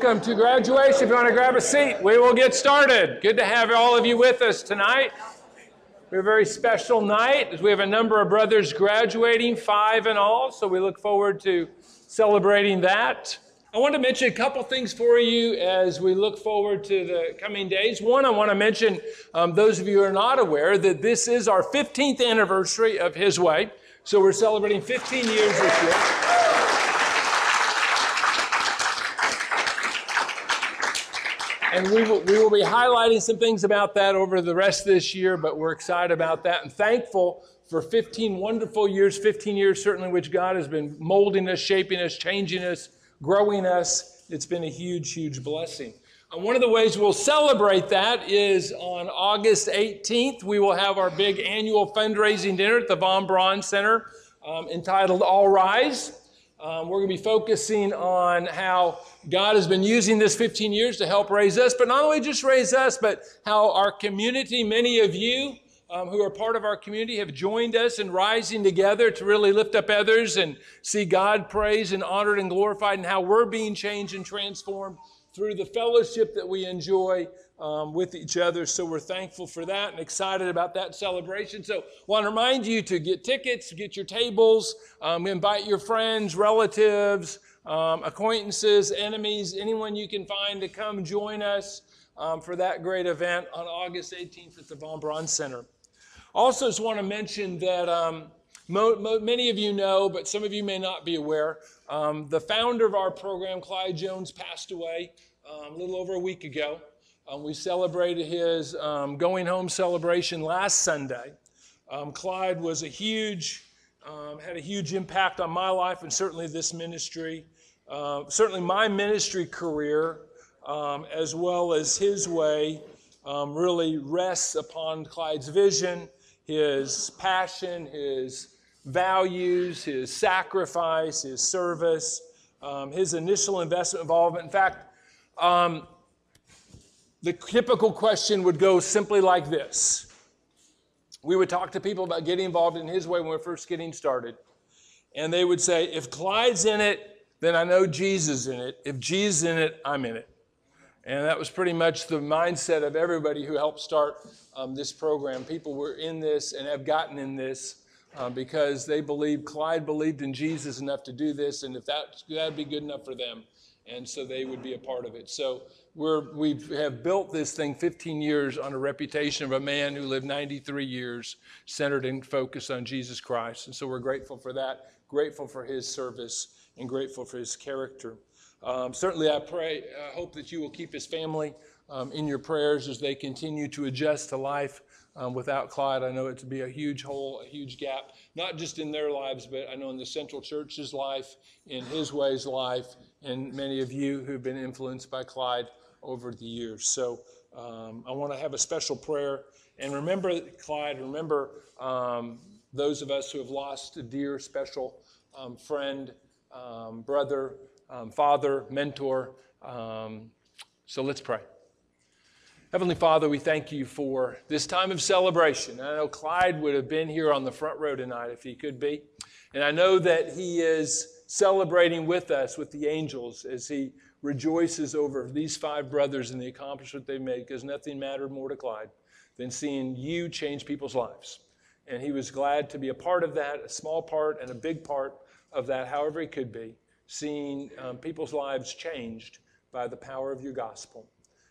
welcome to graduation. If you want to grab a seat, we will get started. Good to have all of you with us tonight. We have a very special night as we have a number of brothers graduating, five in all, so we look forward to celebrating that. I want to mention a couple things for you as we look forward to the coming days. One, I want to mention, um, those of you who are not aware, that this is our 15th anniversary of His Way. So we're celebrating 15 years this year. And we will, we will be highlighting some things about that over the rest of this year, but we're excited about that and thankful for 15 wonderful years, 15 years certainly, which God has been molding us, shaping us, changing us, growing us. It's been a huge, huge blessing. And one of the ways we'll celebrate that is on August 18th, we will have our big annual fundraising dinner at the Von Braun Center um, entitled All Rise. Um, we're going to be focusing on how God has been using this 15 years to help raise us, but not only just raise us, but how our community, many of you um, who are part of our community, have joined us in rising together to really lift up others and see God praised and honored and glorified, and how we're being changed and transformed through the fellowship that we enjoy um, with each other. So we're thankful for that and excited about that celebration. So want to remind you to get tickets, get your tables, um, invite your friends, relatives, um, acquaintances, enemies, anyone you can find to come join us um, for that great event on August 18th at the Von Braun Center. Also, just want to mention that um, mo- mo- many of you know, but some of you may not be aware, um, the founder of our program, Clyde Jones, passed away a little over a week ago. Um, we celebrated his um, going home celebration last Sunday. Um, Clyde was a huge, um, had a huge impact on my life and certainly this ministry. Uh, certainly my ministry career, um, as well as his way, um, really rests upon Clyde's vision, his passion, his values, his sacrifice, his service, his initial investment involvement. In fact, the typical question would go simply like this. We would talk to people about getting involved in his way when we're first getting started. And they would say, if Clyde's in it, then I know Jesus in it. If Jesus in it, I'm in it. And that was pretty much the mindset of everybody who helped start um, this program. People were in this and have gotten in this uh, because they believed, Clyde believed in Jesus enough to do this, and if that, that'd be good enough for them. And so they would be a part of it. So we're, we have built this thing 15 years on a reputation of a man who lived 93 years centered and focused on Jesus Christ. And so we're grateful for that, grateful for his service, and grateful for his character. Um, certainly, I pray, I hope that you will keep his family um, in your prayers as they continue to adjust to life um, without Clyde. I know it to be a huge hole, a huge gap, not just in their lives, but I know in the Central Church's life, in his way's life, and many of you who've been influenced by Clyde over the years. So um, I want to have a special prayer. And remember, Clyde, remember um, those of us who have lost a dear, special um, friend, um, brother, um, father, mentor. Um, so let's pray. Heavenly Father, we thank you for this time of celebration. I know Clyde would have been here on the front row tonight if he could be. And I know that he is celebrating with us, with the angels, as he rejoices over these five brothers and the accomplishment they made because nothing mattered more to Clyde than seeing you change people's lives. And he was glad to be a part of that, a small part and a big part of that, however he could be, seeing um, people's lives changed by the power of your gospel.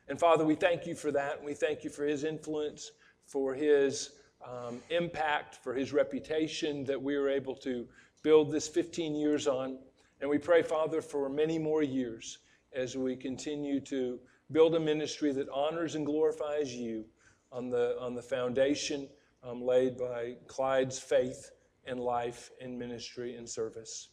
And Father, we thank you for that. We thank you for his influence, for his um, impact, for his reputation that we were able to build this 15 years on. And we pray, Father, for many more years as we continue to build a ministry that honors and glorifies you on the, on the foundation um, laid by Clyde's faith and life and ministry and service.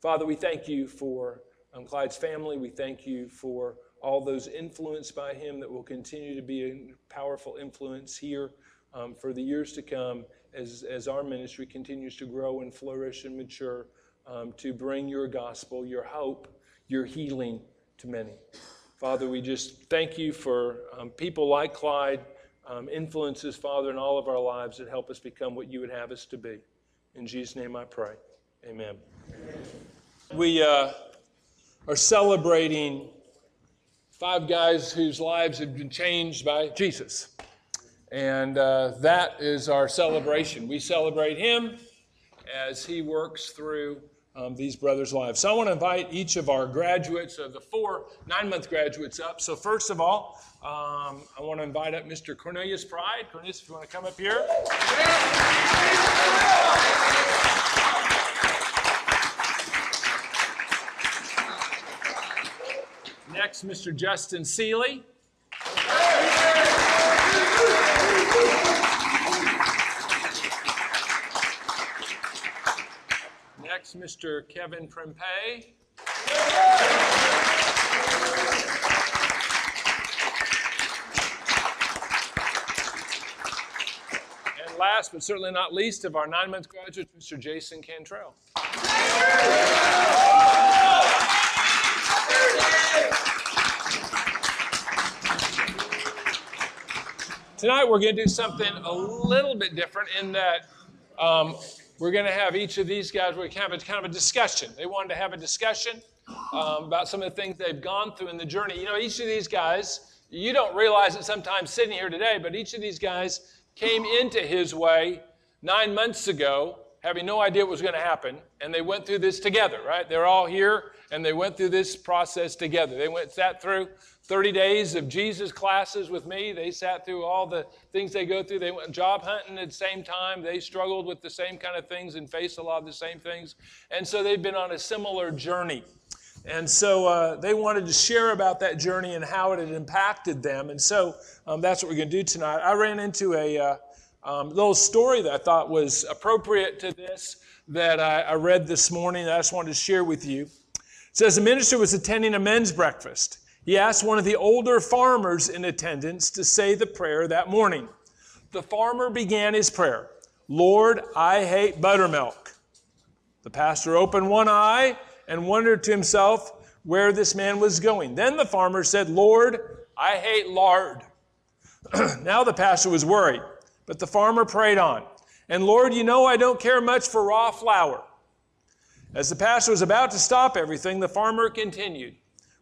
Father, we thank you for um, Clyde's family. We thank you for all those influenced by him that will continue to be a powerful influence here um, for the years to come as, as our ministry continues to grow and flourish and mature um, to bring your gospel, your hope, your healing to many. Father, we just thank you for um, people like Clyde, um, influences, Father, in all of our lives that help us become what you would have us to be. In Jesus' name I pray. Amen. Amen. We uh, are celebrating five guys whose lives have been changed by Jesus. And uh, that is our celebration. We celebrate him as he works through um, these brothers' lives. So I want to invite each of our graduates, of the four nine month graduates, up. So, first of all, um, I want to invite up Mr. Cornelius Pride. Cornelius, if you want to come up here. Next, Mr. Justin Seeley. Next, Mr. Kevin Prempeh. And last but certainly not least of our nine month graduates, Mr. Jason Cantrell. Tonight we're going to do something a little bit different in that um, we're going to have each of these guys, we have a kind of a discussion. They wanted to have a discussion um, about some of the things they've gone through in the journey. You know, each of these guys, you don't realize it sometimes sitting here today, but each of these guys came into his way nine months ago having no idea what was going to happen, and they went through this together, right? They're all here, and they went through this process together. They went sat through 30 days of Jesus classes with me. They sat through all the things they go through. They went job hunting at the same time. They struggled with the same kind of things and faced a lot of the same things. And so they've been on a similar journey. And so uh, they wanted to share about that journey and how it had impacted them. And so um, that's what we're going to do tonight. I ran into a uh, um, little story that I thought was appropriate to this that I, I read this morning I just wanted to share with you. It says a minister was attending a men's breakfast. He asked one of the older farmers in attendance to say the prayer that morning. The farmer began his prayer Lord, I hate buttermilk. The pastor opened one eye and wondered to himself where this man was going. Then the farmer said, Lord, I hate lard. now the pastor was worried. But the farmer prayed on. And Lord, you know I don't care much for raw flour. As the pastor was about to stop everything, the farmer continued.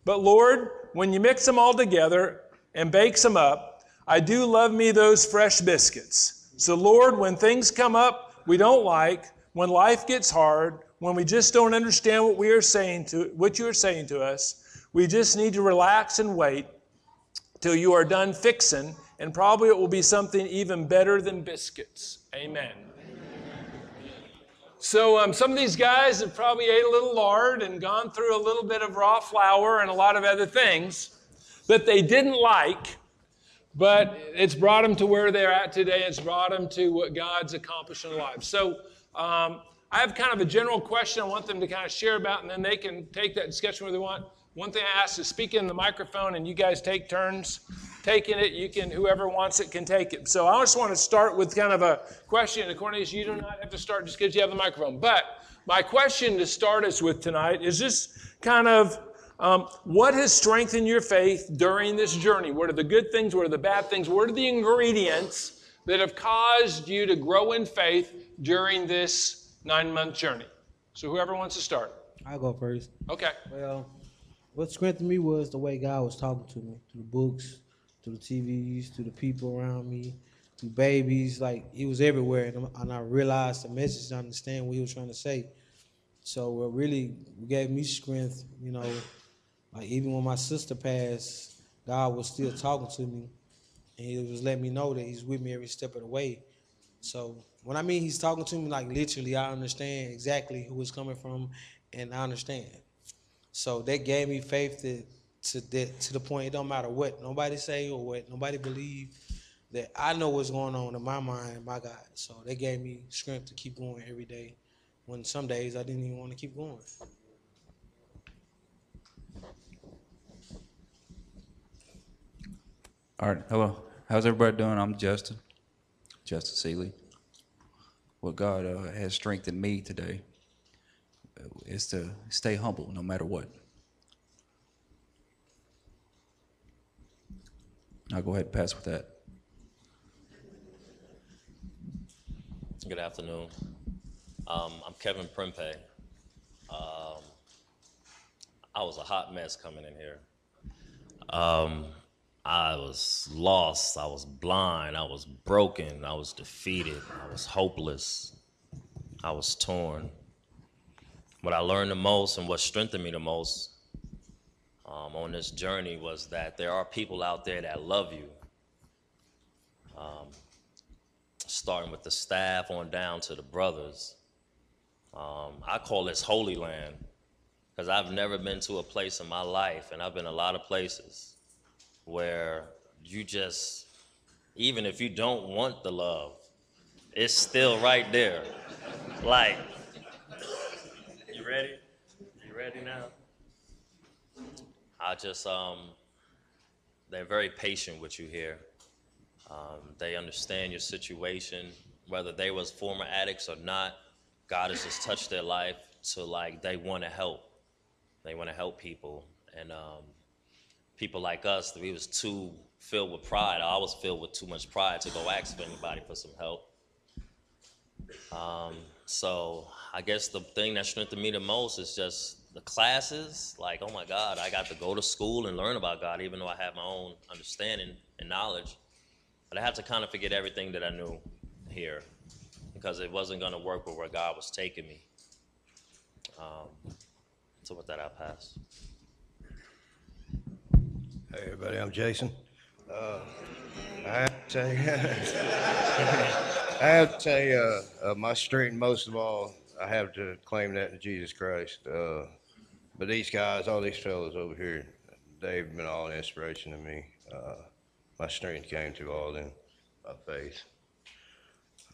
But Lord, when you mix them all together and bake them up, I do love me those fresh biscuits. So, Lord, when things come up we don't like, when life gets hard, when we just don't understand what we are saying to what you are saying to us, we just need to relax and wait till you are done fixing and probably it will be something even better than biscuits. Amen. So, um, some of these guys have probably ate a little lard and gone through a little bit of raw flour and a lot of other things that they didn't like, but it's brought them to where they're at today. It's brought them to what God's accomplished in their lives. So, um, I have kind of a general question I want them to kind of share about, and then they can take that discussion where they want. One thing I ask is speak in the microphone, and you guys take turns taking it. You can, whoever wants it can take it. So I just want to start with kind of a question. And Cornelius, you do not have to start just because you have the microphone. But my question to start us with tonight is just kind of um, what has strengthened your faith during this journey? What are the good things? What are the bad things? What are the ingredients that have caused you to grow in faith during this nine month journey? So, whoever wants to start. I'll go first. Okay. Well, what strengthened me was the way God was talking to me through the books, through the TVs, through the people around me, through babies. Like he was everywhere, and, and I realized the message. I understand what he was trying to say. So it really gave me strength. You know, like even when my sister passed, God was still talking to me, and He was letting me know that He's with me every step of the way. So when I mean He's talking to me, like literally, I understand exactly who it's coming from, and I understand. So that gave me faith that to that to the point it don't matter what nobody say or what nobody believe that I know what's going on in my mind, my God. So they gave me strength to keep going every day. When some days I didn't even want to keep going. All right, hello. How's everybody doing? I'm Justin, Justin Seeley. What God uh, has strengthened me today is to stay humble no matter what. I'll go ahead and pass with that. Good afternoon. Um, I'm Kevin Prempeh. Um, I was a hot mess coming in here. Um, I was lost. I was blind. I was broken. I was defeated. I was hopeless. I was torn. What I learned the most and what strengthened me the most um, on this journey was that there are people out there that love you. Um, starting with the staff on down to the brothers. Um, I call this Holy Land because I've never been to a place in my life, and I've been a lot of places where you just, even if you don't want the love, it's still right there. Like, ready? You ready now? I just, um, they're very patient with you here. Um, they understand your situation, whether they was former addicts or not. God has just touched their life to like they want to help. They want to help people, and um, people like us, we was too filled with pride. I was filled with too much pride to go ask anybody for some help. Um, so I guess the thing that strengthened me the most is just the classes. Like, oh my God, I got to go to school and learn about God, even though I have my own understanding and knowledge. But I had to kind of forget everything that I knew here because it wasn't going to work with where God was taking me. Um, so with that, I pass. Hey, everybody, I'm Jason. Uh, I have to say, I have to say, uh, uh, my strength, most of all, I have to claim that to Jesus Christ. Uh, but these guys, all these fellows over here, they've been all an inspiration to me. Uh, my strength came through all them, my faith.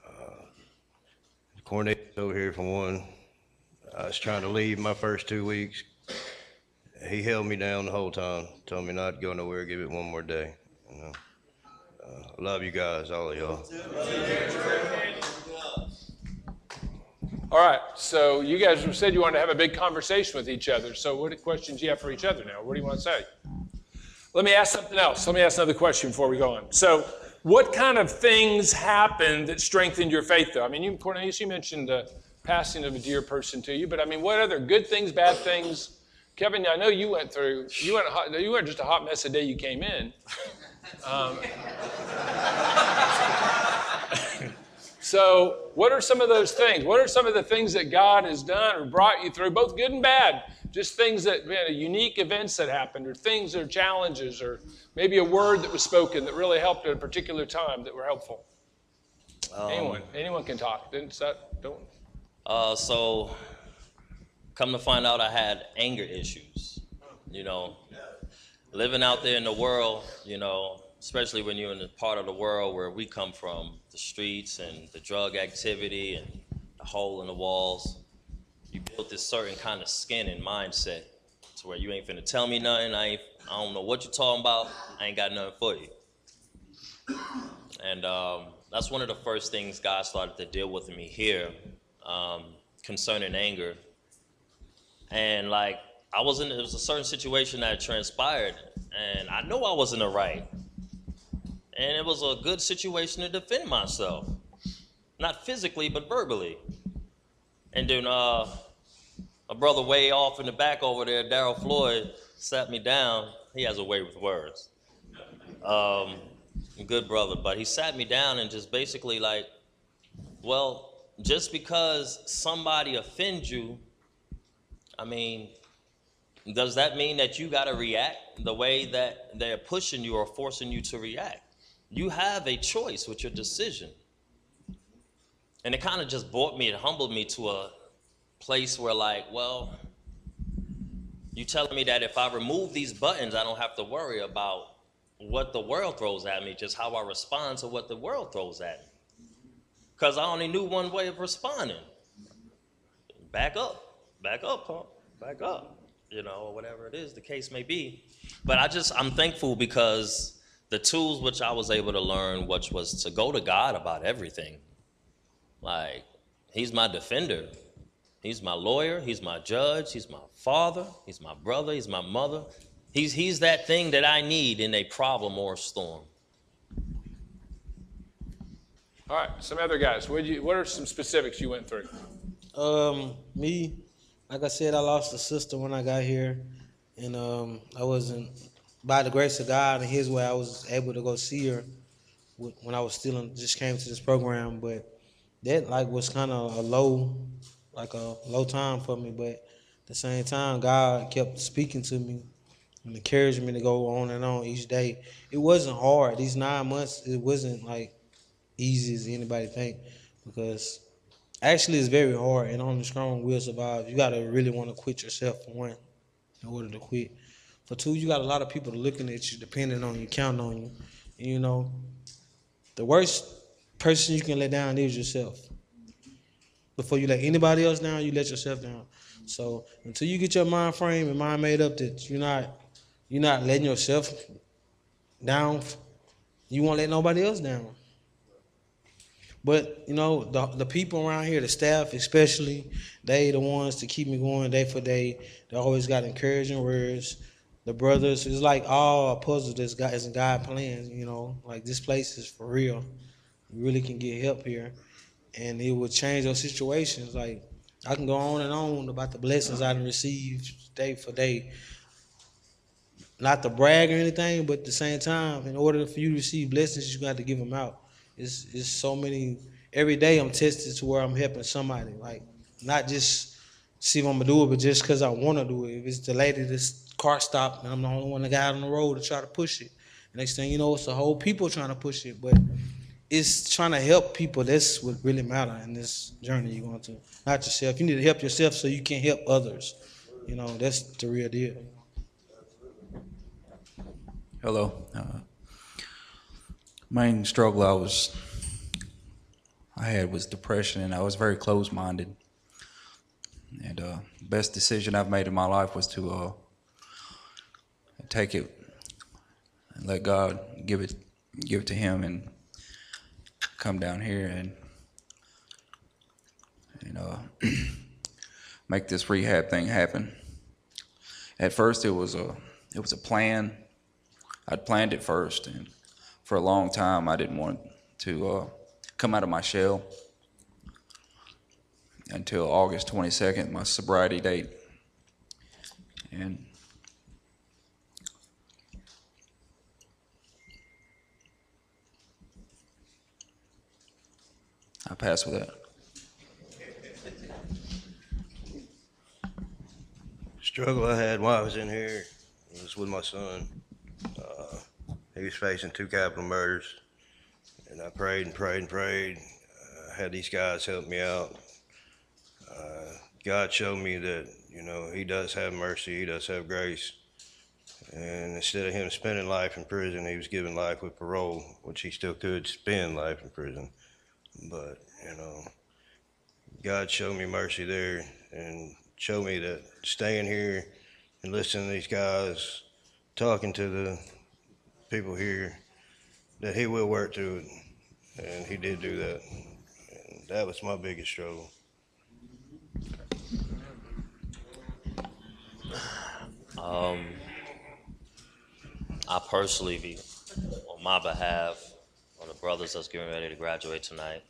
Uh, Cornelius over here, for one, I was trying to leave my first two weeks, he held me down the whole time, told me not to go nowhere, give it one more day. You know, uh, love you guys, all of y'all. All right, so you guys said you wanted to have a big conversation with each other. So what questions do you have for each other now? What do you want to say? Let me ask something else. Let me ask another question before we go on. So what kind of things happened that strengthened your faith though? I mean, you, Cornelius, you mentioned the passing of a dear person to you, but I mean, what other good things, bad things? Kevin, I know you went through, you went, you weren't just a hot mess the day you came in. Um, so, what are some of those things? What are some of the things that God has done or brought you through, both good and bad? Just things that, you know, unique events that happened, or things or challenges, or maybe a word that was spoken that really helped at a particular time that were helpful. anyone, anyone can talk. Didn't that, don't. Uh, so, come to find out, I had anger issues. You know, living out there in the world, you know, especially when you're in the part of the world where we come from, the streets and the drug activity and the hole in the walls, you built this certain kind of skin and mindset to where you ain't finna tell me nothing. I ain't, I don't know what you're talking about. I ain't got nothing for you. And um, that's one of the first things God started to deal with me here um, concerning anger. And like, I was in, it was a certain situation that transpired, and I know I was in the right. And it was a good situation to defend myself. Not physically, but verbally. And then uh, a brother way off in the back over there, Daryl Floyd, sat me down. He has a way with words. Um, good brother, but he sat me down and just basically like, well, just because somebody offends you, I mean, does that mean that you got to react the way that they're pushing you or forcing you to react? You have a choice with your decision. And it kind of just brought me, it humbled me to a place where, like, well, you telling me that if I remove these buttons, I don't have to worry about what the world throws at me, just how I respond to what the world throws at me. Because I only knew one way of responding. Back up, back up, punk, back up, you know, or whatever it is the case may be. But I just, I'm thankful because the tools which I was able to learn, which was to go to God about everything. Like, He's my defender. He's my lawyer. He's my judge. He's my father. He's my brother. He's my mother. He's, he's that thing that I need in a problem or a storm. All right, some other guys. What you? What are some specifics you went through? Um, me, like I said, I lost a sister when I got here, and um, I wasn't by the grace of God and His way, I was able to go see her when I was still in, just came to this program. But that like was kind of a low, like a low time for me. But at the same time, God kept speaking to me and encouraging me to go on and on each day. It wasn't hard. These nine months, it wasn't like easy as anybody think because actually it's very hard and only strong will survive. You gotta really want to quit yourself for one in order to quit. For two, you got a lot of people looking at you, depending on you, counting on you. And, you know, the worst person you can let down is yourself. Before you let anybody else down, you let yourself down. So until you get your mind frame and mind made up that you're not you're not letting yourself down, you won't let nobody else down. But you know, the the people around here, the staff especially, they the ones to keep me going day for day. They always got encouraging words. The brothers, it's like all a puzzle that's God is God plans, you know. Like this place is for real. You really can get help here. And it will change your situations. Like I can go on and on about the blessings I done received day for day. Not to brag or anything, but at the same time, in order for you to receive blessings, you got to give them out. It's it's so many. Every day I'm tested to where I'm helping somebody. Like not just see if I'm gonna do it, but just because I want to do it. If it's the lady this car stopped and I'm the only one that got on the road to try to push it. And Next thing you know, it's the whole people trying to push it, but it's trying to help people. That's what really matter in this journey you're going to. Not yourself. You need to help yourself so you can help others. You know, that's the real deal. Hello. Uh, main struggle I was I had was depression, and I was very closed-minded. And uh, best decision I've made in my life was to uh, take it and let God give it give it to Him, and come down here and and uh, make this rehab thing happen. At first, it was a it was a plan. I'd planned it first, and for a long time, I didn't want to uh, come out of my shell until August 22nd, my sobriety date. And I pass with that. Struggle I had while I was in here was with my son. Uh, he was facing two capital murders, and I prayed and prayed and prayed. I had these guys help me out. Uh, God showed me that you know He does have mercy, He does have grace, and instead of him spending life in prison, he was given life with parole, which he still could spend life in prison. But you know, God showed me mercy there and showed me that staying here and listening to these guys talking to the people here that he will work through it. And he did do that. And that was my biggest struggle. Um, I personally, on my behalf, on the brothers that's getting ready to graduate tonight,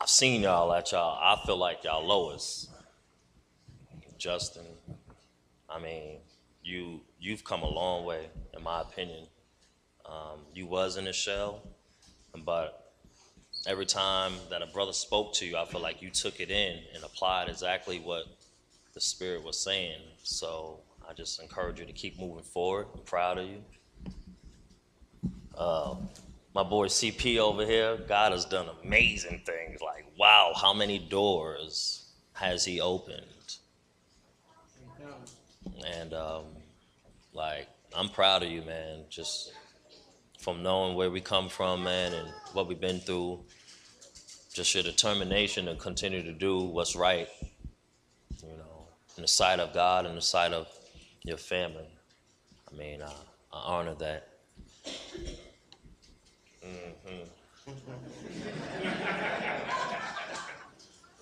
I've seen y'all at y'all. I feel like y'all lowest. Justin, I mean, you you've come a long way, in my opinion. Um, you was in a shell, but every time that a brother spoke to you, I feel like you took it in and applied exactly what the Spirit was saying. So I just encourage you to keep moving forward. I'm proud of you. Uh, my boy CP over here, God has done amazing things. Like, wow, how many doors has He opened? And um, like, I'm proud of you, man. Just from knowing where we come from, man, and what we've been through. Just your determination to continue to do what's right you know, in the sight of God and the sight of your family. I mean, uh, I honor that. Hmm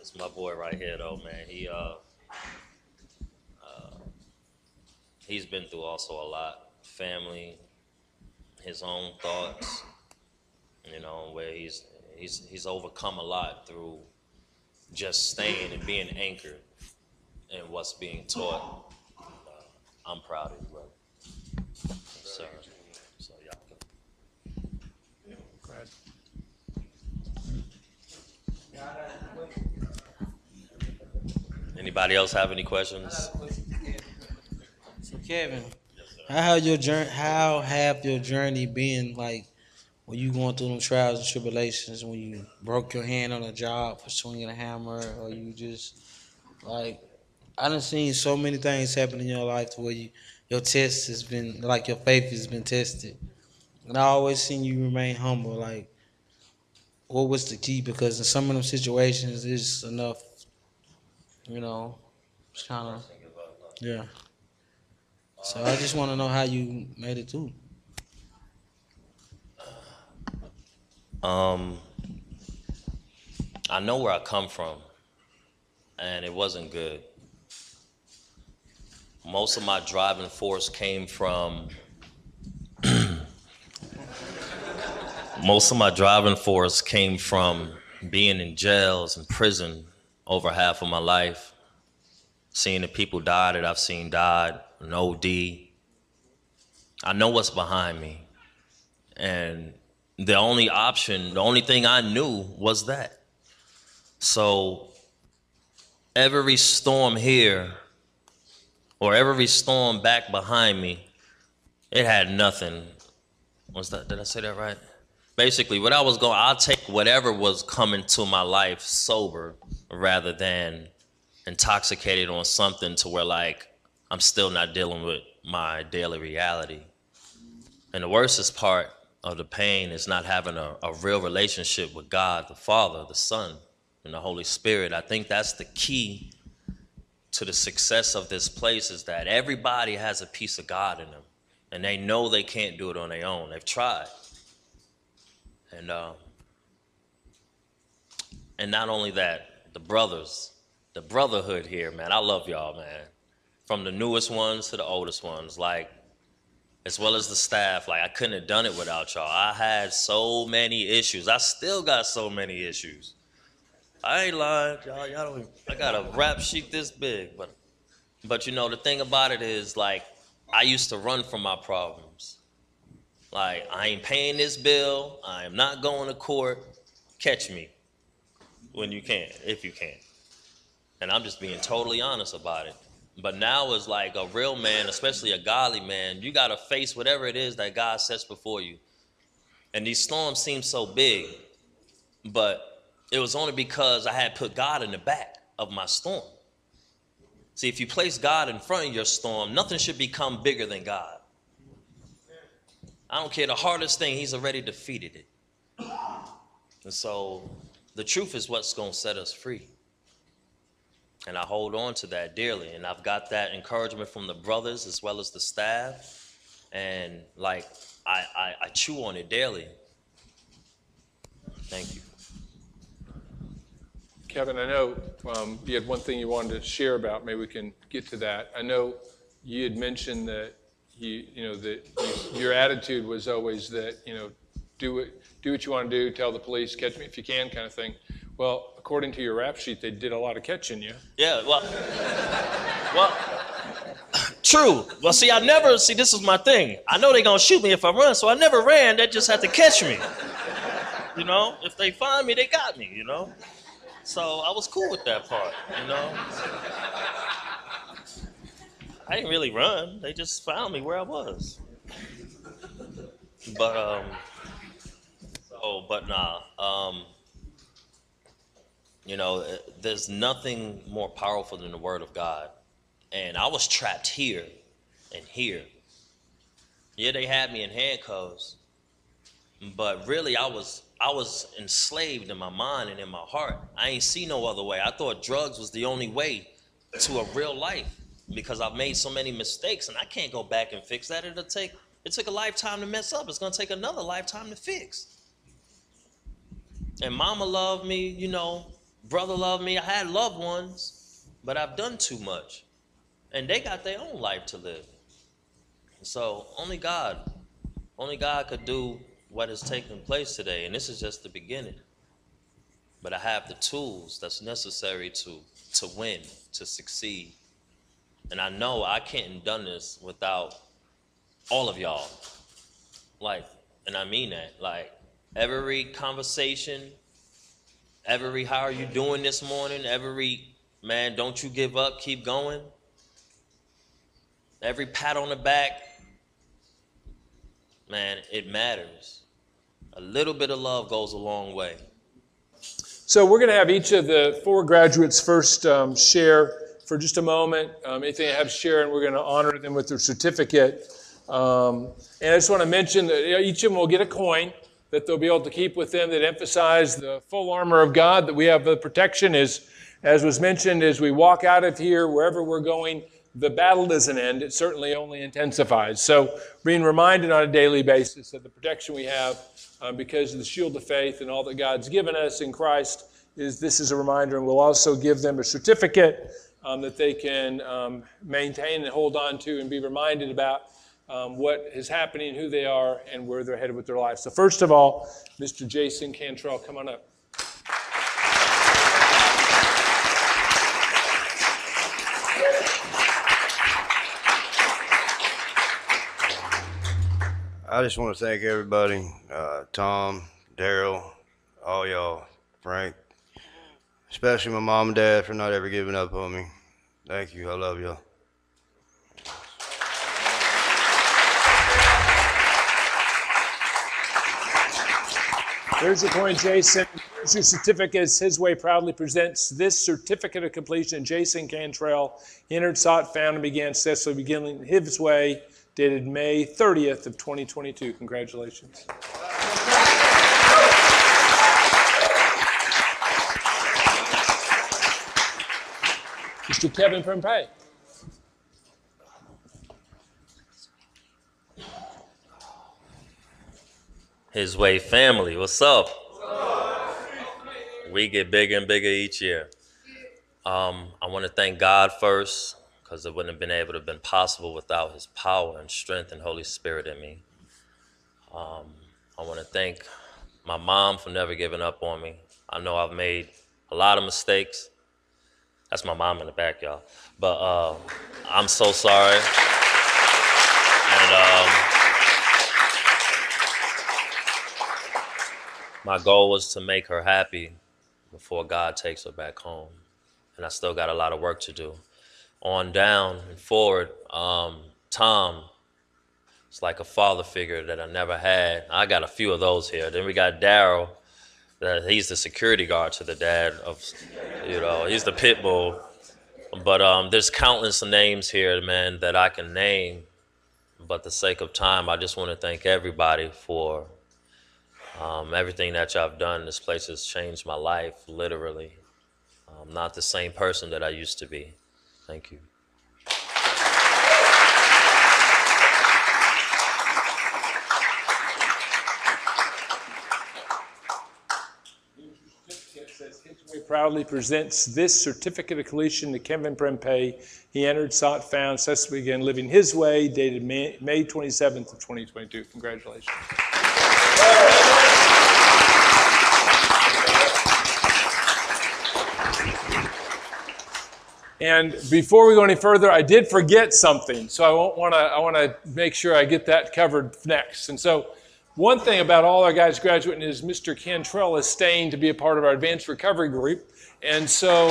It's my boy right here, though, man. He uh, uh, he's been through also a lot, family, his own thoughts. You know, where he's he's he's overcome a lot through just staying and being anchored in what's being taught. Uh, I'm proud of you, brother. So, so y'all can- Anybody else have any questions? So Kevin, how have your journey? How have your journey been like when you going through them trials and tribulations? When you broke your hand on a job for swinging a hammer, or you just like I done seen so many things happen in your life to where you your test has been like your faith has been tested, and I always seen you remain humble. Like, what was the key? Because in some of them situations, it's enough. You know, it's kind of yeah. So I just want to know how you made it through. Um, I know where I come from, and it wasn't good. Most of my driving force came from. most of my driving force came from being in jails and prison over half of my life, seeing the people die that I've seen died, an OD. I know what's behind me, and the only option, the only thing I knew was that. So every storm here or every storm back behind me, it had nothing. Was that did I say that right? Basically, what I was going, I'll take whatever was coming to my life sober rather than intoxicated on something to where like I'm still not dealing with my daily reality. And the worstest part of the pain is not having a, a real relationship with God, the Father, the Son, and the Holy Spirit. I think that's the key to the success of this place is that everybody has a piece of God in them. And they know they can't do it on their own. They've tried. And um, and not only that, the brothers, the brotherhood here, man. I love y'all, man. From the newest ones to the oldest ones. Like as well as the staff. Like I couldn't have done it without y'all. I had so many issues. I still got so many issues. I ain't lying, y'all. Y'all don't. Even, I got a rap sheet this big, but but you know the thing about it is like I used to run from my problems. Like I ain't paying this bill. I am not going to court. Catch me when you can, if you can. And I'm just being totally honest about it. But now as like a real man, especially a godly man, you got to face whatever it is that God sets before you. And these storms seem so big, but it was only because I had put God in the back of my storm. See, if you place God in front of your storm, nothing should become bigger than God. I don't care the hardest thing, He's already defeated it. And so the truth is what's going to set us free. And I hold on to that dearly. And I've got that encouragement from the brothers as well as the staff. And like, I, I, I chew on it daily. Thank you. Kevin, I know um, you had one thing you wanted to share about. Maybe we can get to that. I know you had mentioned that you, you know, that you, your attitude was always that, you know, do it, do what you want to do, tell the police, catch me if you can, kind of thing. Well, according to your rap sheet, they did a lot of catching you. Yeah, well, well, true. Well, see, I never, see, this is my thing. I know they're going to shoot me if I run, so I never ran. They just had to catch me. You know, if they find me, they got me, you know? So I was cool with that part, you know? I didn't really run. They just found me where I was. But, um, oh, but nah. Um, you know, uh, there's nothing more powerful than the Word of God. And I was trapped here and here. Yeah, they had me in handcuffs, but really, I was I was enslaved in my mind and in my heart. I ain't see no other way. I thought drugs was the only way to a real life because I've made so many mistakes, and I can't go back and fix that. It'll take it took a lifetime to mess up. It's gonna take another lifetime to fix. And Mama loved me, you know, brother loved me. I had loved ones, but I've done too much. And they got their own life to live. So only God, only God could do what has taken place today. And this is just the beginning. But I have the tools that's necessary to to win, to succeed. And I know I can't have done this without all of y'all. Like, and I mean that. Like, every conversation, every how are you doing this morning, every man, don't you give up, keep going. Every pat on the back, man, it matters. A little bit of love goes a long way. So we're going to have each of the four graduates first um, share for just a moment um, anything they have to share, and we're going to honor them with their certificate. Um, and I just want to mention that each of them will get a coin that they'll be able to keep with them that emphasize the full armor of God that we have the protection. Is as was mentioned as we walk out of here wherever we're going the battle doesn't end. It certainly only intensifies. So being reminded on a daily basis of the protection we have uh, because of the shield of faith and all that god's given us in christ is this is a reminder. And we'll also give them a certificate um, that they can um, maintain and hold on to and be reminded about um, what is happening, who they are, and where they're headed with their lives. So, first of all, Mr. Jason Cantrell, come on up. I just want to thank everybody, uh, Tom, Daryl, all y'all, Frank, especially my mom and dad for not ever giving up on me. Thank you. I love y'all. There's your point, Jason. Here's your certificates. His Way proudly presents this certificate of completion. Jason Cantrell entered, sought, found, and began successfully beginning His Way, dated May 30th of 2022. Congratulations. Mr. Kevin Prempeh. His Way family, what's up? We get bigger and bigger each year. Um, I want to thank God first because it wouldn't have been able to have been possible without His power and strength and Holy Spirit in me. Um, I want to thank my mom for never giving up on me. I know I've made a lot of mistakes. That's my mom in the back, y'all. But uh, I'm so sorry. And um, my goal was to make her happy before God takes her back home. And I still got a lot of work to do. On down and forward, um, Tom is like a father figure that I never had. I got a few of those here. Then we got Daryl, that he's the security guard to the dad of, you know, he's the pit bull. But um, there's countless names here, man, that I can name. But the sake of time, I just want to thank everybody for um, everything that y'all have done. This place has changed my life, literally. I'm not the same person that I used to be. Thank you. Proudly presents this certificate of completion to Kevin Prempeh. He entered, sought, found, successfully began living his way, dated May 27th of 2022. Congratulations. And before we go any further, I did forget something, so I want to I want to make sure I get that covered next. And so, one thing about all our guys graduating is Mr. Cantrell is staying to be a part of our advanced recovery group, and so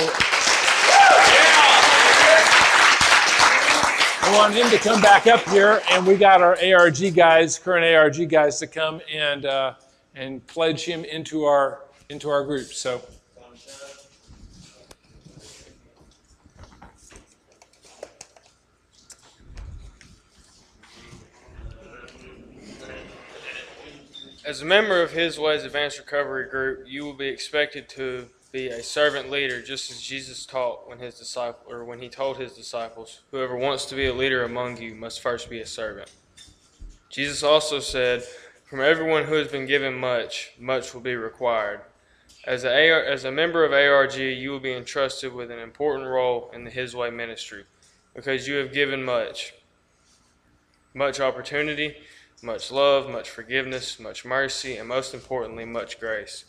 I want him to come back up here, and we got our ARG guys, current ARG guys, to come and uh, and pledge him into our into our group. So. As a member of His Ways Advanced Recovery Group, you will be expected to be a servant leader, just as Jesus taught when his disciple or when he told his disciples, "Whoever wants to be a leader among you must first be a servant." Jesus also said, "From everyone who has been given much, much will be required." As a AR, as a member of ARG, you will be entrusted with an important role in the His Way ministry, because you have given much, much opportunity much love, much forgiveness, much mercy, and most importantly, much grace.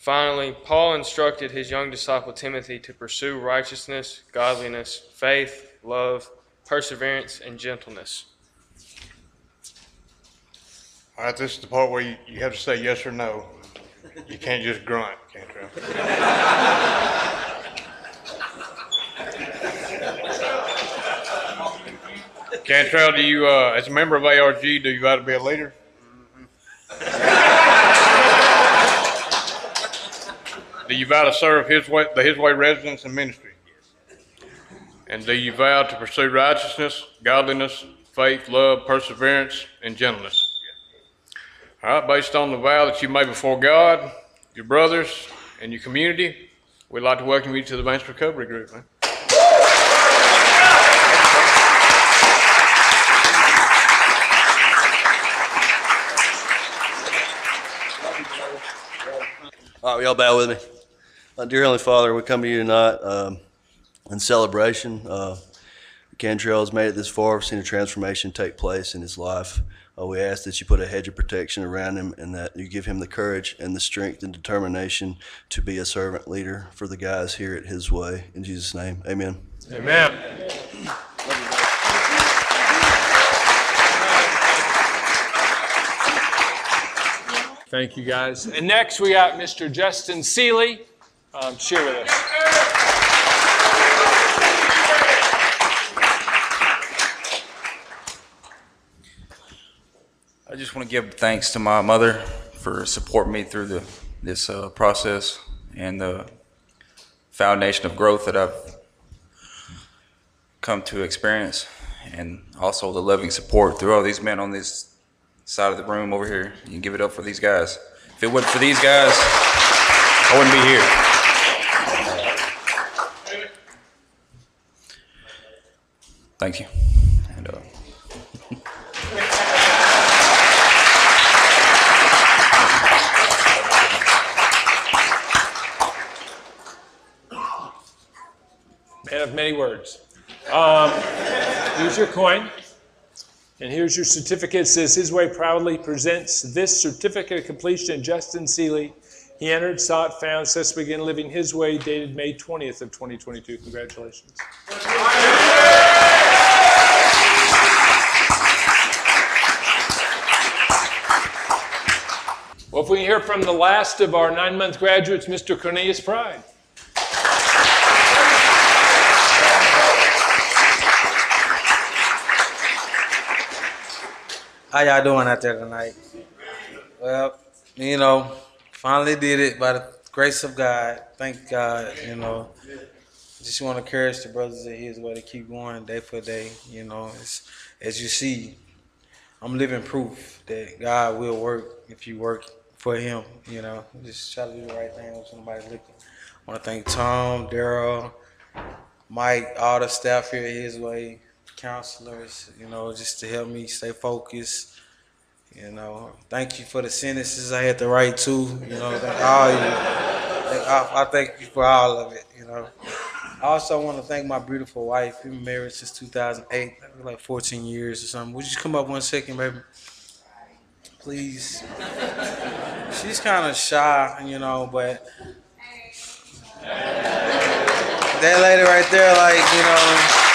Finally, Paul instructed his young disciple Timothy to pursue righteousness, godliness, faith, love, perseverance, and gentleness. All right, this is the part where you, have to say yes or no. You can't just grunt, Cantrell. Cantrell, do you, uh, as a member of ARG, do you vow to be a leader? Do you vow to serve His way, the His Way residents and ministry? And do you vow to pursue righteousness, godliness, faith, love, perseverance, and gentleness? All right, based on the vow that you made before God, your brothers, and your community, we'd like to welcome you to the Advanced Recovery Group, man. All right, y'all bow with me. Uh, dear Heavenly Father, we come to you tonight um, in celebration. Uh, Cantrell has made it this far. We've seen a transformation take place in his life. Uh, we ask that you put a hedge of protection around him and that you give him the courage and the strength and determination to be a servant leader for the guys here at His Way. In Jesus' name, amen. Amen. Thank you, guys. And next, we got Mr. Justin Seeley. Um, share with us. I just want to give thanks to my mother for supporting me through the, this uh, process and the foundation of growth that I've come to experience, and also the loving support through all these men on this side of the room over here. You can give it up for these guys. If it wasn't for these guys, I wouldn't be here. Thank you. And, uh, Man of many words. Um, here's your coin. And here's your certificate. It says His Way proudly presents this certificate of completion. Justin Seeley. He entered, sought, found, says begin living His Way, dated May 20th of 2022. Congratulations. Well, if we hear from the last of our nine-month graduates, Mr. Cornelius Pride. How y'all doing out there tonight? Well, you know, finally did it by the grace of God. Thank God, you know. Just want to encourage the brothers of His way to keep going day for day. You know, as you see, I'm living proof that God will work if you work for Him. You know, just try to do the right thing when somebody's looking. I want to thank Tom, Daryl, Mike, all the staff here His Way, counselors, you know, just to help me stay focused. You know, thank you for the sentences I had to write too. You know, thank all you. I, I thank you for all of it. You know, I also want to thank my beautiful wife. We've been married since 2008, like 14 years or something. Would you just come up one second, baby? Please. She's kind of shy, you know, but that lady right there, like, you know.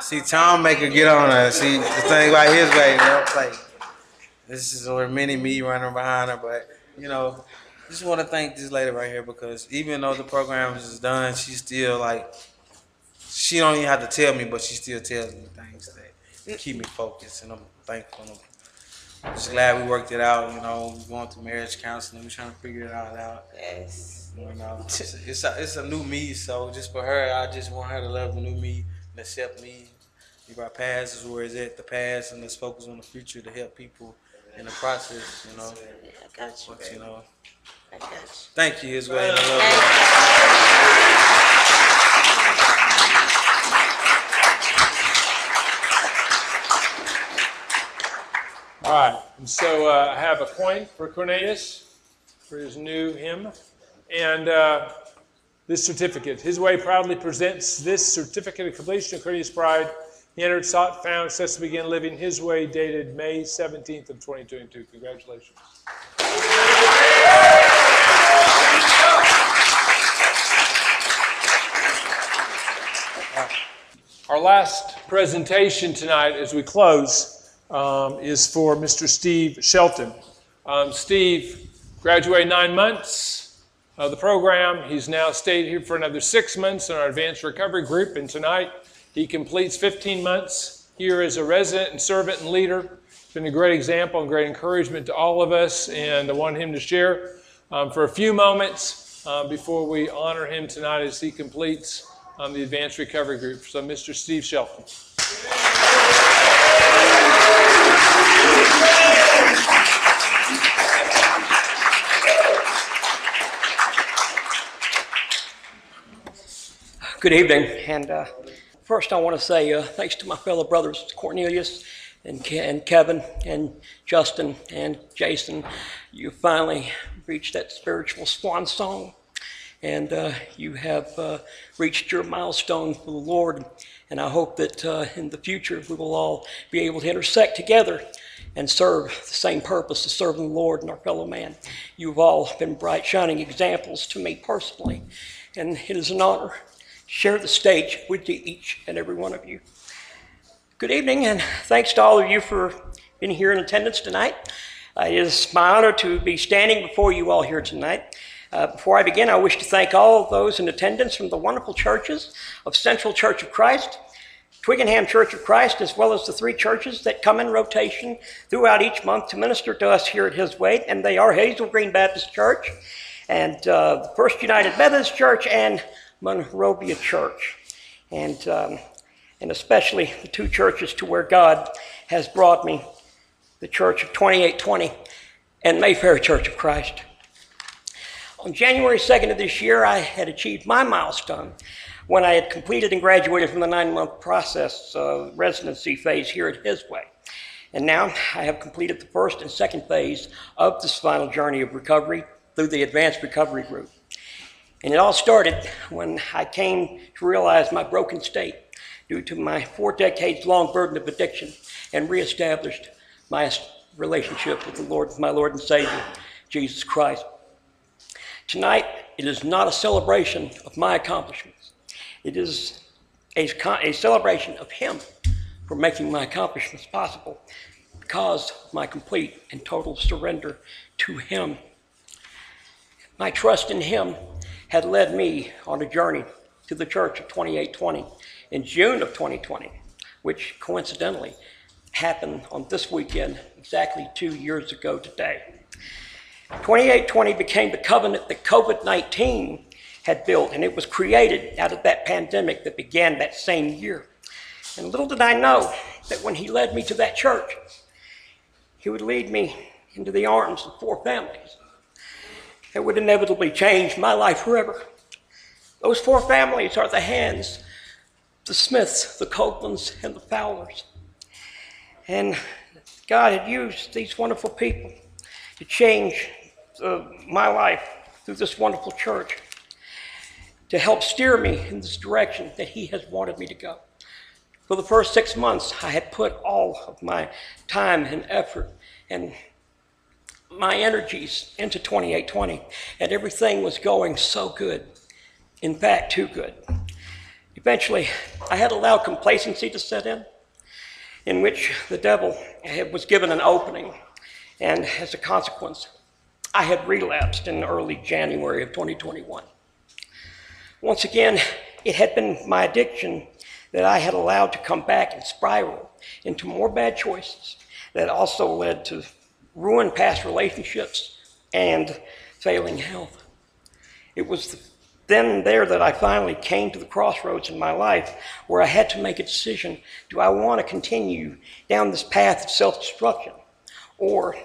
See, Tom make her get on her. See, the thing about his way, you know, like this is where many me running behind her, but you know, just want to thank this lady right here because even though the program is done, she still like she don't even have to tell me, but she still tells me things that keep me focused, and I'm thankful. I'm just glad we worked it out. You know, we going through marriage counseling, we're trying to figure it all out. Yes. You know, it's, it's a, it's a new me, so just for her, I just want her to love the new me and accept me. If our past is where it's at, the past, and let's focus on the future to help people in the process, you know. I got you, But, you know, I got you. thank you as well. I love you. All right, and so uh, I have a coin for Cornelius for his new hymn, and uh, this certificate. His Way proudly presents this certificate of completion of Cornelius Pride. He entered, sought, found, says to begin living His Way, dated May 17th of 2022. Congratulations. Our last presentation tonight as we close um, is for Mr. Steve Shelton. Um, Steve graduated nine months of the program. He's now stayed here for another six months in our advanced recovery group, and tonight he completes 15 months here as a resident and servant and leader. It's been a great example and great encouragement to all of us, and I want him to share um, for a few moments uh, before we honor him tonight as he completes um, the advanced recovery group. So, Mr. Steve Shelton. Good evening, and uh, first I want to say uh, thanks to my fellow brothers Cornelius and, Ke- and Kevin and Justin and Jason. You finally reached that spiritual swan song, and uh, you have uh, reached your milestone for the Lord. And I hope that uh, in the future we will all be able to intersect together and serve the same purpose of serving the Lord and our fellow man. You've all been bright, shining examples to me personally, and it is an honor to share the stage with each and every one of you. Good evening, and thanks to all of you for being here in attendance tonight. Uh, it is my honor to be standing before you all here tonight. Uh, before I begin, I wish to thank all those in attendance from the wonderful churches of Central Church of Christ, Twickenham Church of Christ, as well as the three churches that come in rotation throughout each month to minister to us here at His Way, and they are Hazel Green Baptist Church and uh, First United Methodist Church and Monrovia Church, and um, and especially the two churches to where God has brought me, the Church of 2820 and Mayfair Church of Christ. On January 2nd of this year, I had achieved my milestone when I had completed and graduated from the nine-month process uh, residency phase here at His Way. And now I have completed the first and second phase of this final journey of recovery through the Advanced Recovery Group. And it all started when I came to realize my broken state due to my four decades long burden of addiction and reestablished my relationship with the Lord, my Lord and Savior, Jesus Christ. Tonight, it is not a celebration of my accomplishments. It is a, a celebration of Him for making my accomplishments possible because of my complete and total surrender to Him. My trust in Him had led me on a journey to the church of 2820 in June of 2020, which coincidentally happened on this weekend exactly two years ago today. 2820 became the covenant that COVID 19 had built, and it was created out of that pandemic that began that same year. And little did I know that when he led me to that church, he would lead me into the arms of four families that would inevitably change my life forever. Those four families are the Hands, the Smiths, the Copelands, and the Fowlers. And God had used these wonderful people to change uh, my life through this wonderful church to help steer me in this direction that He has wanted me to go. For the first six months, I had put all of my time and effort and my energies into 2820, and everything was going so good. In fact, too good. Eventually, I had allowed complacency to set in, in which the devil was given an opening, and as a consequence, I had relapsed in early January of 2021. Once again, it had been my addiction that I had allowed to come back and spiral into more bad choices that also led to ruined past relationships and failing health. It was then there that I finally came to the crossroads in my life where I had to make a decision. Do I want to continue down this path of self destruction? Or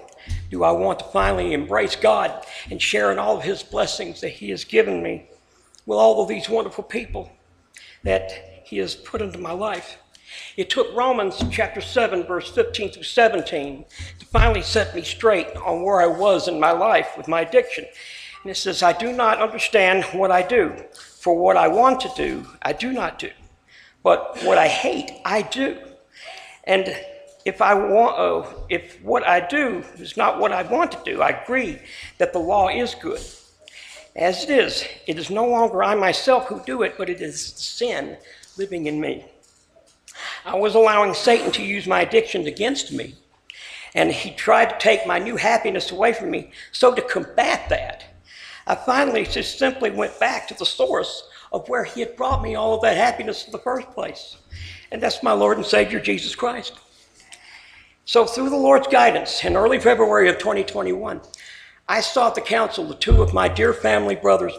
do I want to finally embrace God and share in all of His blessings that He has given me with all of these wonderful people that He has put into my life? It took Romans chapter 7, verse 15 through 17 to finally set me straight on where I was in my life with my addiction. And it says, I do not understand what I do, for what I want to do, I do not do. But what I hate, I do. And if I want, uh, if what I do is not what I want to do, I agree that the law is good. As it is, it is no longer I myself who do it, but it is sin living in me. I was allowing Satan to use my addictions against me. And he tried to take my new happiness away from me. So, to combat that, I finally just simply went back to the source of where he had brought me all of that happiness in the first place. And that's my Lord and Savior, Jesus Christ. So, through the Lord's guidance, in early February of 2021, I sought the counsel of two of my dear family brothers,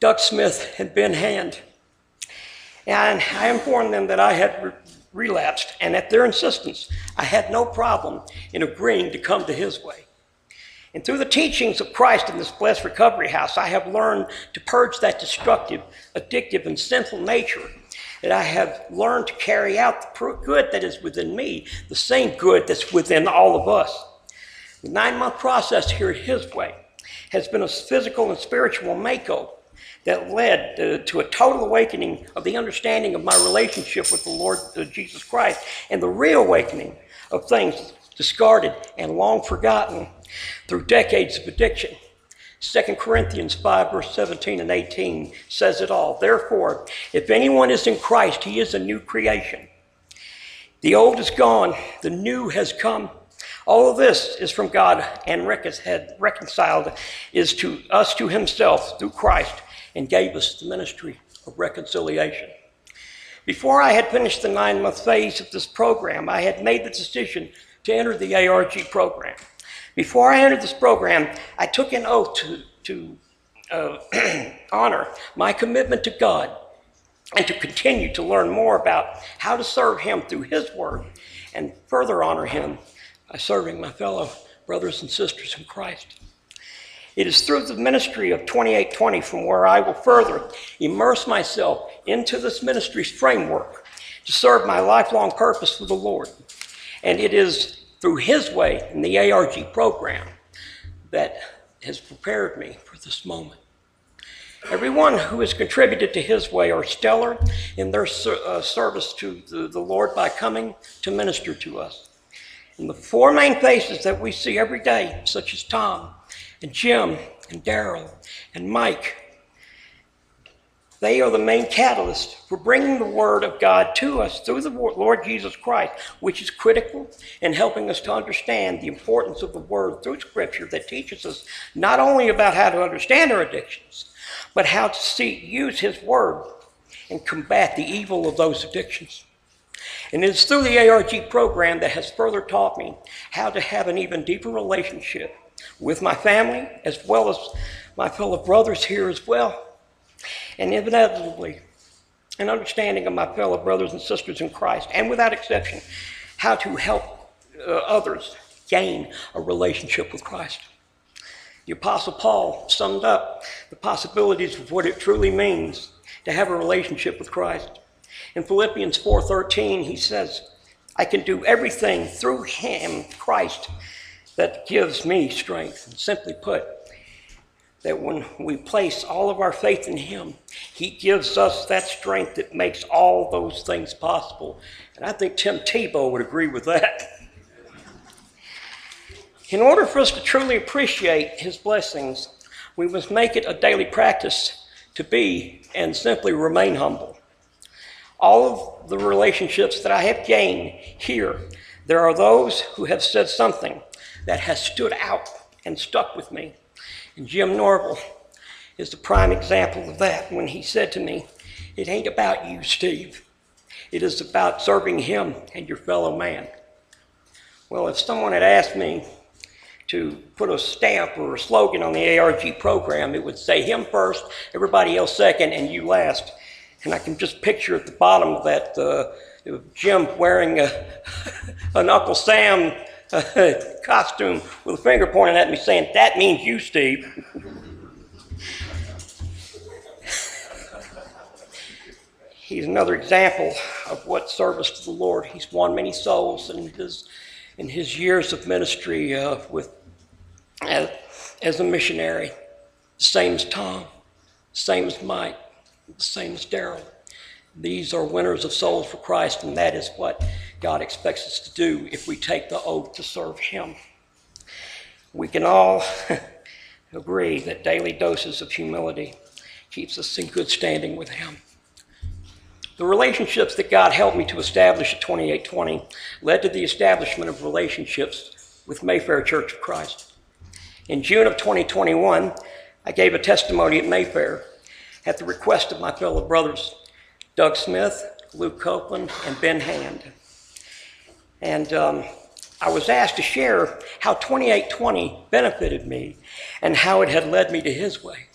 Doug Smith and Ben Hand. And I informed them that I had re- relapsed, and at their insistence, I had no problem in agreeing to come to his way. And through the teachings of Christ in this blessed recovery house, I have learned to purge that destructive, addictive, and sinful nature. That I have learned to carry out the good that is within me, the same good that's within all of us. The nine month process here at His Way has been a physical and spiritual makeover that led to, to a total awakening of the understanding of my relationship with the Lord uh, Jesus Christ and the reawakening of things discarded and long forgotten through decades of addiction. 2 Corinthians 5, verse 17 and 18 says it all. Therefore, if anyone is in Christ, he is a new creation. The old is gone, the new has come. All of this is from God and reconciled is to us to himself through Christ and gave us the ministry of reconciliation. Before I had finished the nine month phase of this program, I had made the decision to enter the ARG program. Before I entered this program, I took an oath to, to uh, honor my commitment to God and to continue to learn more about how to serve Him through His Word and further honor Him by serving my fellow brothers and sisters in Christ. It is through the ministry of 2820 from where I will further immerse myself into this ministry's framework to serve my lifelong purpose for the Lord. And it is through His way in the ARG program that has prepared me for this moment. Everyone who has contributed to His way are stellar in their uh, service to the, the Lord by coming to minister to us. And the four main faces that we see every day, such as Tom, and Jim and Daryl and Mike. They are the main catalyst for bringing the Word of God to us through the Lord Jesus Christ, which is critical in helping us to understand the importance of the Word through Scripture that teaches us not only about how to understand our addictions, but how to see, use His Word and combat the evil of those addictions. And it's through the ARG program that has further taught me how to have an even deeper relationship with my family as well as my fellow brothers here as well. And inevitably, an understanding of my fellow brothers and sisters in Christ, and without exception, how to help uh, others gain a relationship with Christ. The Apostle Paul summed up the possibilities of what it truly means to have a relationship with Christ. In Philippians 4:13, he says, "I can do everything through him, Christ, that gives me strength. And simply put, that when we place all of our faith in Him, He gives us that strength that makes all those things possible. And I think Tim Tebow would agree with that. In order for us to truly appreciate His blessings, we must make it a daily practice to be and simply remain humble. All of the relationships that I have gained here, there are those who have said something that has stood out and stuck with me. And Jim Norville is the prime example of that when he said to me, It ain't about you, Steve. It is about serving him and your fellow man. Well, if someone had asked me to put a stamp or a slogan on the ARG program, it would say him first, everybody else second, and you last. And I can just picture at the bottom of that uh, Jim wearing a, an Uncle Sam costume with a finger pointing at me saying, That means you, Steve. He's another example of what service to the Lord. He's won many souls in his, in his years of ministry uh, with, as, as a missionary. Same as Tom, same as Mike, same as Daryl. These are winners of souls for Christ, and that is what God expects us to do if we take the oath to serve Him. We can all agree that daily doses of humility keeps us in good standing with Him. The relationships that God helped me to establish at 2820 led to the establishment of relationships with Mayfair Church of Christ. In June of 2021, I gave a testimony at Mayfair at the request of my fellow brothers, Doug Smith, Luke Copeland, and Ben Hand. And um, I was asked to share how 2820 benefited me and how it had led me to His way.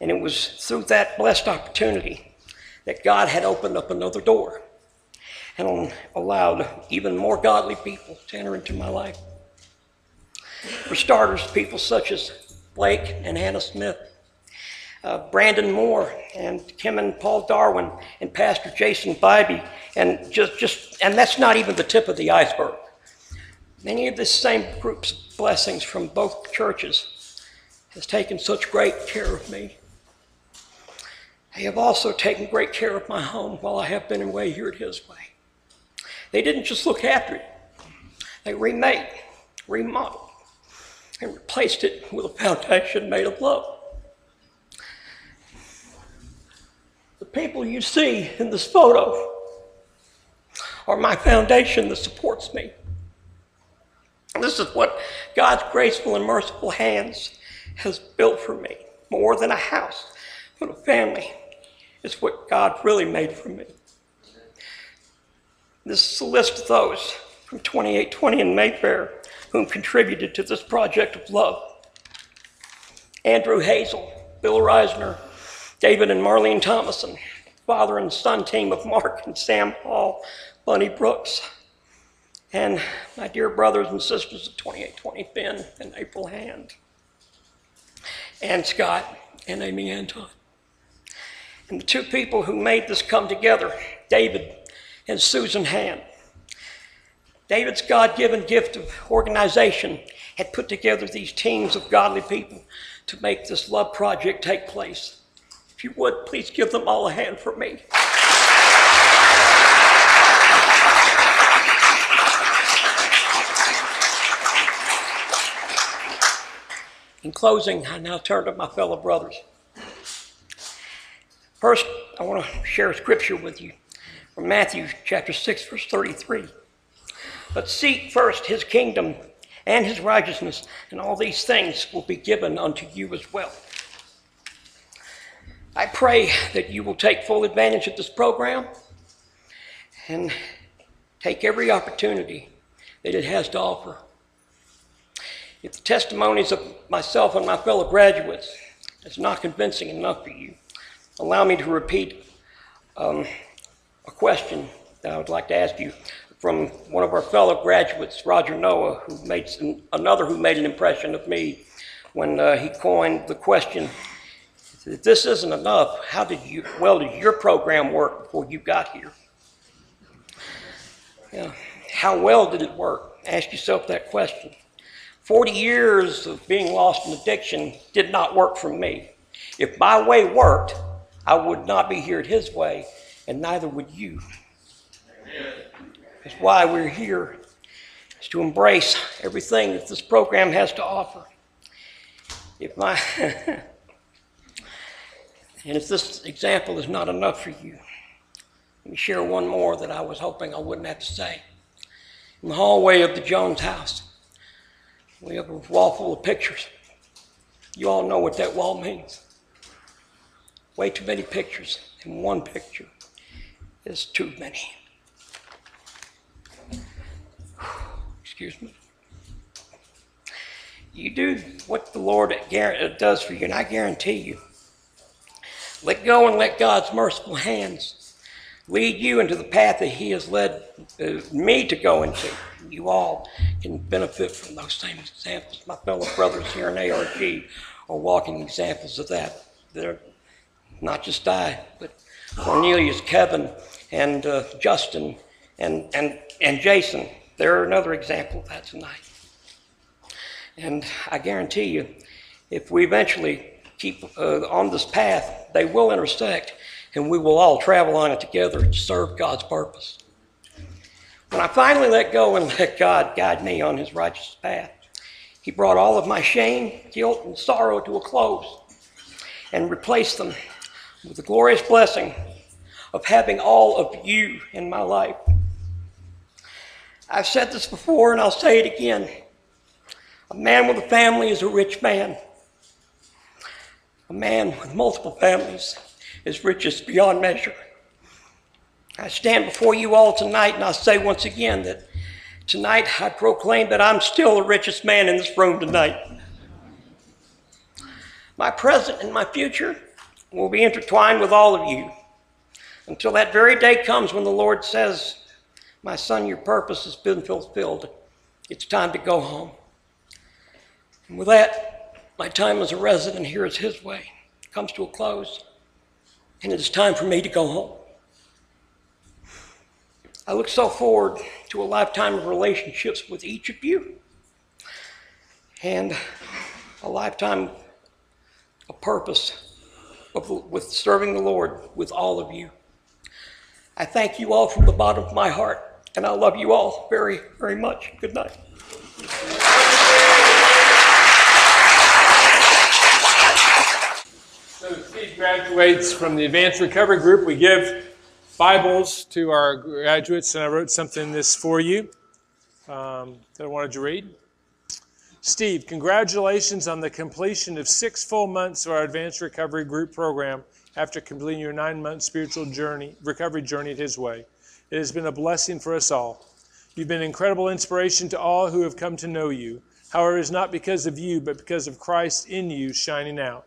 And it was through that blessed opportunity that God had opened up another door and allowed even more godly people to enter into my life. For starters, people such as Blake and Hannah Smith, uh, Brandon Moore, and Kim and Paul Darwin, and Pastor Jason Bybee, and just, just, and that's not even the tip of the iceberg. Many of the same group's blessings from both churches has taken such great care of me. They have also taken great care of my home while I have been away here at His Way. They didn't just look after it, they remade, remodeled, and replaced it with a foundation made of love. People you see in this photo are my foundation that supports me. This is what God's graceful and merciful hands has built for me. More than a house, but a family is what God really made for me. This is a list of those from 2820 in Mayfair whom contributed to this project of love. Andrew Hazel, Bill Reisner, David and Marlene Thomason, father and son team of Mark and Sam Hall, Bunny Brooks, and my dear brothers and sisters of 2820 Ben and April Hand, and Scott and Amy Anton. And the two people who made this come together, David and Susan Hand. David's God given gift of organization had put together these teams of godly people to make this love project take place. If you would, please give them all a hand for me. In closing, I now turn to my fellow brothers. First, I want to share a scripture with you from Matthew chapter 6, verse 33. But seek first his kingdom and his righteousness, and all these things will be given unto you as well. I pray that you will take full advantage of this program and take every opportunity that it has to offer. If the testimonies of myself and my fellow graduates is not convincing enough for you, allow me to repeat um, a question that I would like to ask you from one of our fellow graduates, Roger Noah, who made some, another who made an impression of me when uh, he coined the question, if this isn't enough, how did you, well did your program work before you got here? Yeah. How well did it work? Ask yourself that question. 40 years of being lost in addiction did not work for me. If my way worked, I would not be here at his way, and neither would you. That's why we're here, is to embrace everything that this program has to offer. If my and if this example is not enough for you, let me share one more that I was hoping I wouldn't have to say. In the hallway of the Jones house, we have a wall full of pictures. You all know what that wall means. Way too many pictures in one picture is too many. Excuse me. You do what the Lord does for you, and I guarantee you, let go and let God's merciful hands lead you into the path that He has led uh, me to go into. You all can benefit from those same examples. My fellow brothers here in ARG are walking examples of that. They're not just I, but Cornelius, Kevin, and uh, Justin, and, and, and Jason. They're another example of that tonight. And I guarantee you, if we eventually keep uh, on this path, they will intersect and we will all travel on it together to serve God's purpose. When I finally let go and let God guide me on his righteous path, he brought all of my shame, guilt, and sorrow to a close and replaced them with the glorious blessing of having all of you in my life. I've said this before and I'll say it again. A man with a family is a rich man. A man with multiple families is richest beyond measure. I stand before you all tonight and I say once again that tonight I proclaim that I'm still the richest man in this room tonight. My present and my future will be intertwined with all of you until that very day comes when the Lord says, My son, your purpose has been fulfilled. It's time to go home. And with that, my time as a resident here is His way It comes to a close, and it is time for me to go home. I look so forward to a lifetime of relationships with each of you and a lifetime of purpose of, with serving the Lord with all of you. I thank you all from the bottom of my heart, and I love you all very, very much. Good night. So Steve graduates from the Advanced Recovery Group. We give Bibles to our graduates, and I wrote something this for you um, that I wanted to read. Steve, congratulations on the completion of six full months of our Advanced Recovery Group program after completing your nine-month spiritual journey, recovery journey at His Way. It has been a blessing for us all. You've been an incredible inspiration to all who have come to know you. However, it's not because of you, but because of Christ in you shining out.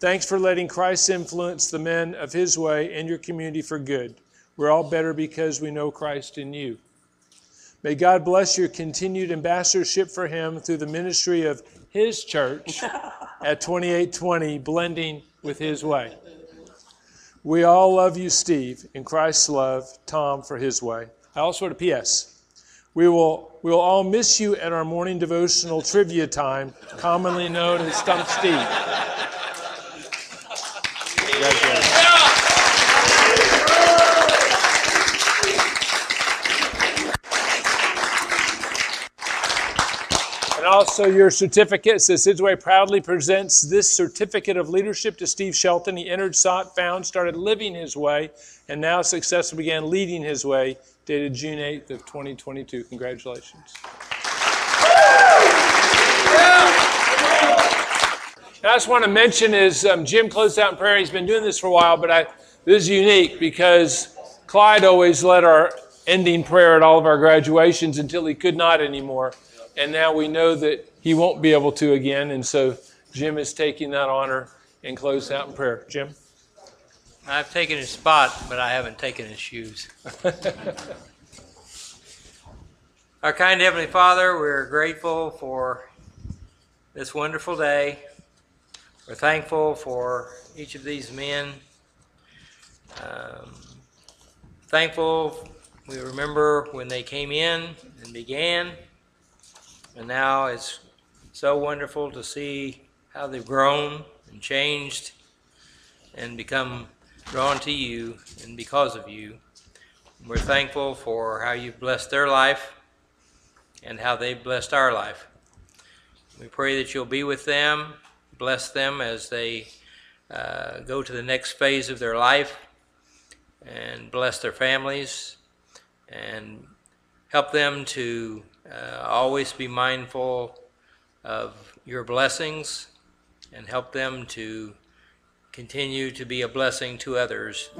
Thanks for letting Christ influence the men of His way and your community for good. We're all better because we know Christ in you. May God bless your continued ambassadorship for Him through the ministry of His church at 2820, blending with His way. We all love you, Steve, in Christ's love, Tom for His way. I also wrote a PS. We will, we will all miss you at our morning devotional trivia time, commonly known as Stump Steve. Also your certificate says His Way proudly presents this certificate of leadership to Steve Shelton. He entered, sought, found, started living his way, and now successfully began leading his way, dated June 8th of 2022. Congratulations. And I just want to mention is um, Jim closed out in prayer. He's been doing this for a while, but I, this is unique because Clyde always led our ending prayer at all of our graduations until he could not anymore. And now we know that he won't be able to again. And so Jim is taking that honor and close out in prayer. Jim? I've taken his spot, but I haven't taken his shoes. Our kind Heavenly Father, we're grateful for this wonderful day. We're thankful for each of these men. Um, thankful we remember when they came in and began, and now it's so wonderful to see how they've grown and changed and become drawn to you and because of you. We're thankful for how you've blessed their life and how they've blessed our life. We pray that you'll be with them, bless them as they uh, go to the next phase of their life, and bless their families, and help them to uh, always be mindful of your blessings, and help them to continue to be a blessing to others